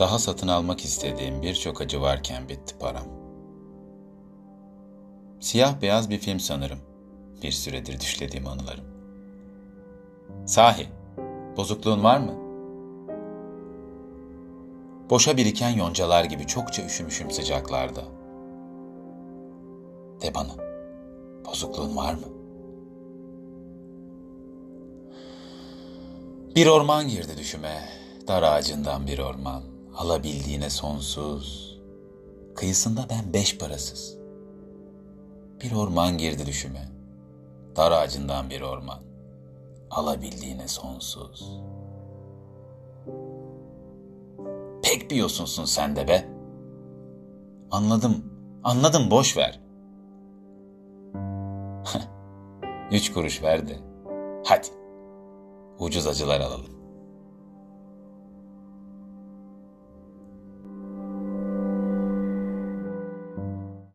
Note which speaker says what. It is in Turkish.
Speaker 1: Daha satın almak istediğim birçok acı varken bitti param. Siyah beyaz bir film sanırım. Bir süredir düşlediğim anılarım. Sahi, bozukluğun var mı? Boşa biriken yoncalar gibi çokça üşümüşüm sıcaklarda. De bana, bozukluğun var mı? Bir orman girdi düşüme, dar ağacından bir orman alabildiğine sonsuz. Kıyısında ben beş parasız. Bir orman girdi düşüme. Dar ağacından bir orman. Alabildiğine sonsuz. Pek bir yosunsun sen de be. Anladım, anladım boş ver. Üç kuruş ver de. Hadi. Ucuz acılar alalım.